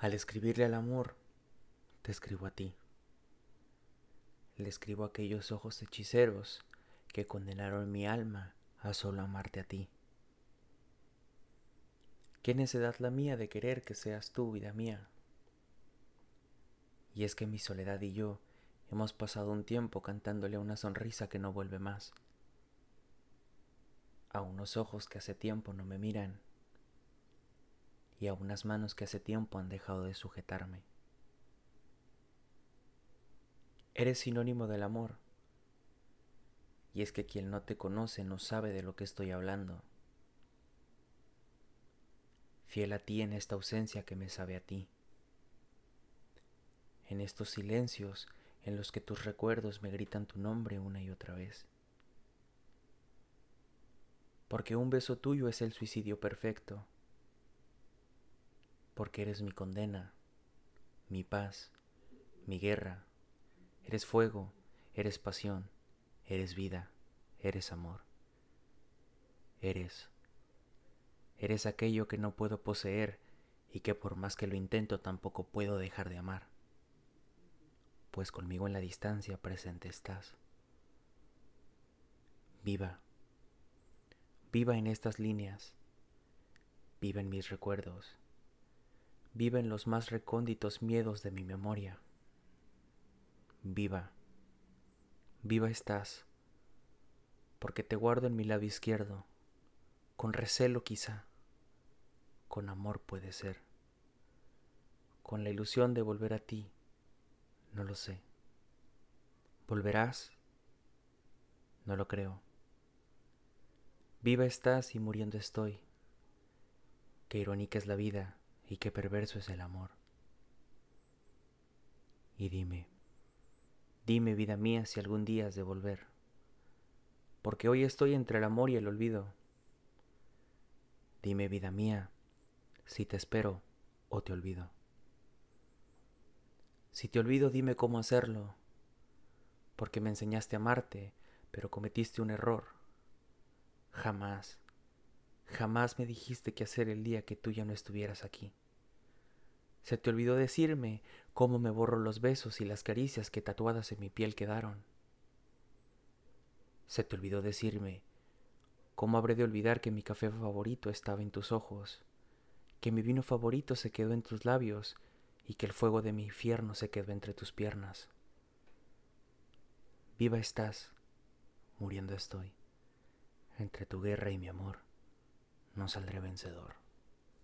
Al escribirle al amor, te escribo a ti. Le escribo a aquellos ojos hechiceros que condenaron mi alma a solo amarte a ti. ¿Qué necedad la mía de querer que seas tú, vida mía? Y es que mi soledad y yo hemos pasado un tiempo cantándole una sonrisa que no vuelve más, a unos ojos que hace tiempo no me miran y a unas manos que hace tiempo han dejado de sujetarme. Eres sinónimo del amor, y es que quien no te conoce no sabe de lo que estoy hablando. Fiel a ti en esta ausencia que me sabe a ti, en estos silencios en los que tus recuerdos me gritan tu nombre una y otra vez. Porque un beso tuyo es el suicidio perfecto porque eres mi condena, mi paz, mi guerra. Eres fuego, eres pasión, eres vida, eres amor. Eres. Eres aquello que no puedo poseer y que por más que lo intento tampoco puedo dejar de amar. Pues conmigo en la distancia presente estás. Viva. Viva en estas líneas. Viva en mis recuerdos viva en los más recónditos miedos de mi memoria. Viva, viva estás, porque te guardo en mi lado izquierdo, con recelo quizá, con amor puede ser, con la ilusión de volver a ti, no lo sé. ¿Volverás? No lo creo. Viva estás y muriendo estoy. Qué irónica es la vida y qué perverso es el amor. Y dime, dime vida mía si algún día has de volver, porque hoy estoy entre el amor y el olvido. Dime vida mía si te espero o te olvido. Si te olvido, dime cómo hacerlo, porque me enseñaste a amarte, pero cometiste un error. Jamás, jamás me dijiste qué hacer el día que tú ya no estuvieras aquí. Se te olvidó decirme cómo me borro los besos y las caricias que tatuadas en mi piel quedaron. Se te olvidó decirme cómo habré de olvidar que mi café favorito estaba en tus ojos, que mi vino favorito se quedó en tus labios y que el fuego de mi infierno se quedó entre tus piernas. Viva estás, muriendo estoy. Entre tu guerra y mi amor, no saldré vencedor.